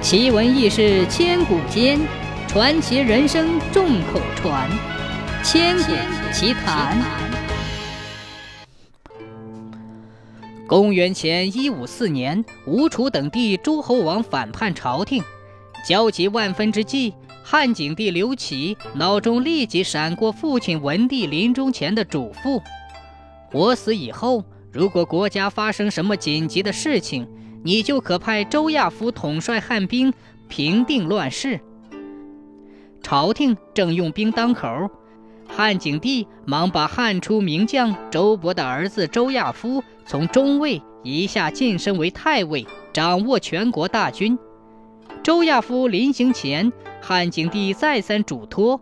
奇闻异事千古间，传奇人生众口传。千古奇谈。公元前一五四年，吴楚等地诸侯王反叛朝廷，焦急万分之际，汉景帝刘启脑中立即闪过父亲文帝临终前的嘱咐：我死以后，如果国家发生什么紧急的事情，你就可派周亚夫统帅汉兵平定乱世。朝廷正用兵当口，汉景帝忙把汉初名将周勃的儿子周亚夫从中尉一下晋升为太尉，掌握全国大军。周亚夫临行前，汉景帝再三嘱托：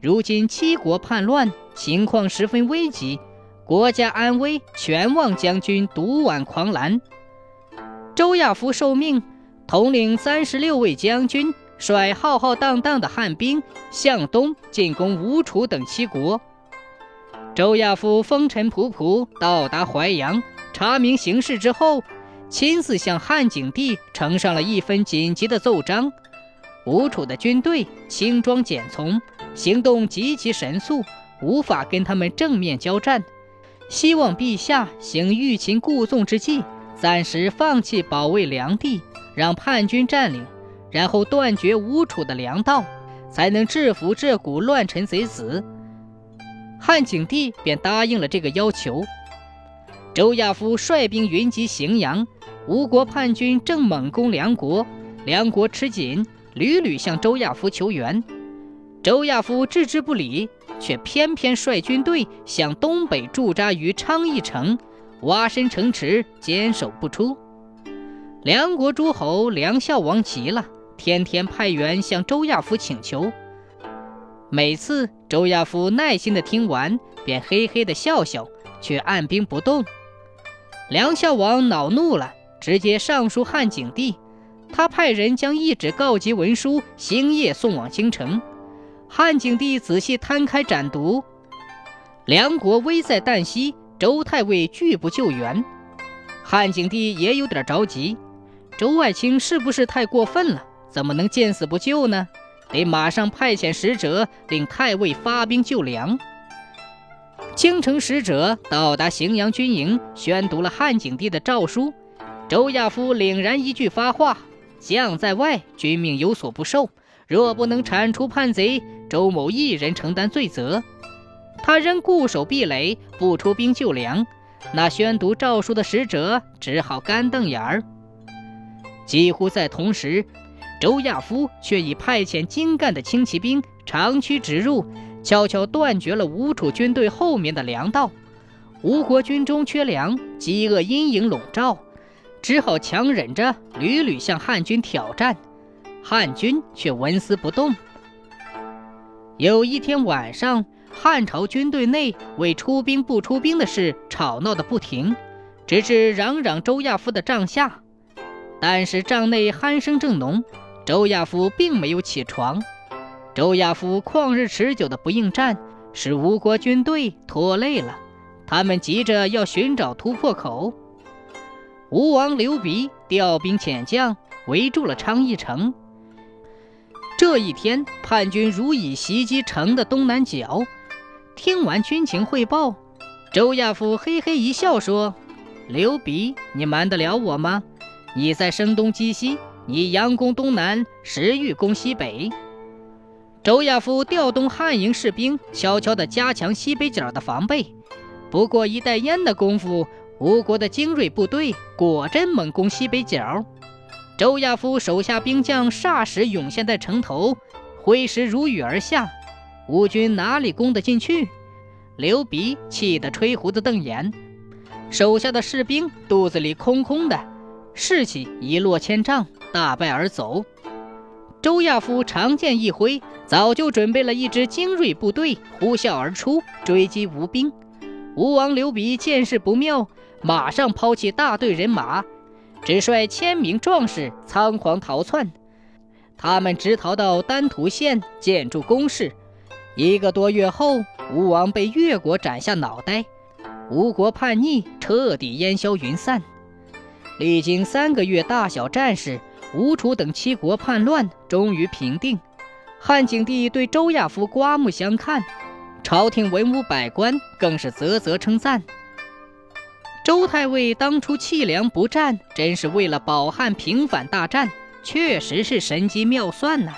如今七国叛乱，情况十分危急，国家安危全望将军独挽狂澜。周亚夫受命，统领三十六位将军，率浩浩荡荡的汉兵向东进攻吴楚等七国。周亚夫风尘仆仆到达淮阳，查明形势之后，亲自向汉景帝呈上了一份紧急的奏章：吴楚的军队轻装简从，行动极其神速，无法跟他们正面交战，希望陛下行欲擒故纵之计。暂时放弃保卫梁地，让叛军占领，然后断绝吴楚的粮道，才能制服这股乱臣贼子。汉景帝便答应了这个要求。周亚夫率兵云集荥阳，吴国叛军正猛攻梁国，梁国吃紧，屡屡向周亚夫求援。周亚夫置之不理，却偏偏率军队向东北驻扎于昌邑城。挖深城池，坚守不出。梁国诸侯梁孝王急了，天天派员向周亚夫请求。每次周亚夫耐心的听完，便嘿嘿的笑笑，却按兵不动。梁孝王恼怒了，直接上书汉景帝。他派人将一纸告急文书星夜送往京城。汉景帝仔细摊开展读，梁国危在旦夕。周太尉拒不救援，汉景帝也有点着急。周爱卿是不是太过分了？怎么能见死不救呢？得马上派遣使者，令太尉发兵救梁。京城使者到达荥阳军营，宣读了汉景帝的诏书。周亚夫凛然一句发话：“将在外，君命有所不受。若不能铲除叛贼，周某一人承担罪责。”他仍固守壁垒，不出兵救粮。那宣读诏书的使者只好干瞪眼儿。几乎在同时，周亚夫却已派遣精干的轻骑兵长驱直入，悄悄断绝了吴楚军队后面的粮道。吴国军中缺粮，饥饿阴影笼罩，只好强忍着，屡屡向汉军挑战。汉军却纹丝不动。有一天晚上。汉朝军队内为出兵不出兵的事吵闹的不停，直至嚷嚷周亚夫的帐下。但是帐内鼾声正浓，周亚夫并没有起床。周亚夫旷日持久的不应战，使吴国军队拖累了。他们急着要寻找突破口。吴王刘鼻调兵遣将围住了昌邑城。这一天，叛军如已袭击城的东南角。听完军情汇报，周亚夫嘿嘿一笑说：“刘鼻，你瞒得了我吗？你在声东击西，你佯攻东南，实欲攻西北。”周亚夫调动汉营士兵，悄悄地加强西北角的防备。不过一袋烟的功夫，吴国的精锐部队果真猛攻西北角。周亚夫手下兵将霎时涌现在城头，挥石如雨而下。吴军哪里攻得进去？刘鼻气得吹胡子瞪眼，手下的士兵肚子里空空的，士气一落千丈，大败而走。周亚夫长剑一挥，早就准备了一支精锐部队，呼啸而出，追击吴兵。吴王刘鼻见势不妙，马上抛弃大队人马，只率千名壮士仓皇逃窜。他们直逃到丹徒县，建筑工事。一个多月后，吴王被越国斩下脑袋，吴国叛逆彻底烟消云散。历经三个月大小战事，吴楚等七国叛乱终于平定，汉景帝对周亚夫刮目相看，朝廷文武百官更是啧啧称赞。周太尉当初弃粮不战，真是为了保汉平反大战，确实是神机妙算呐。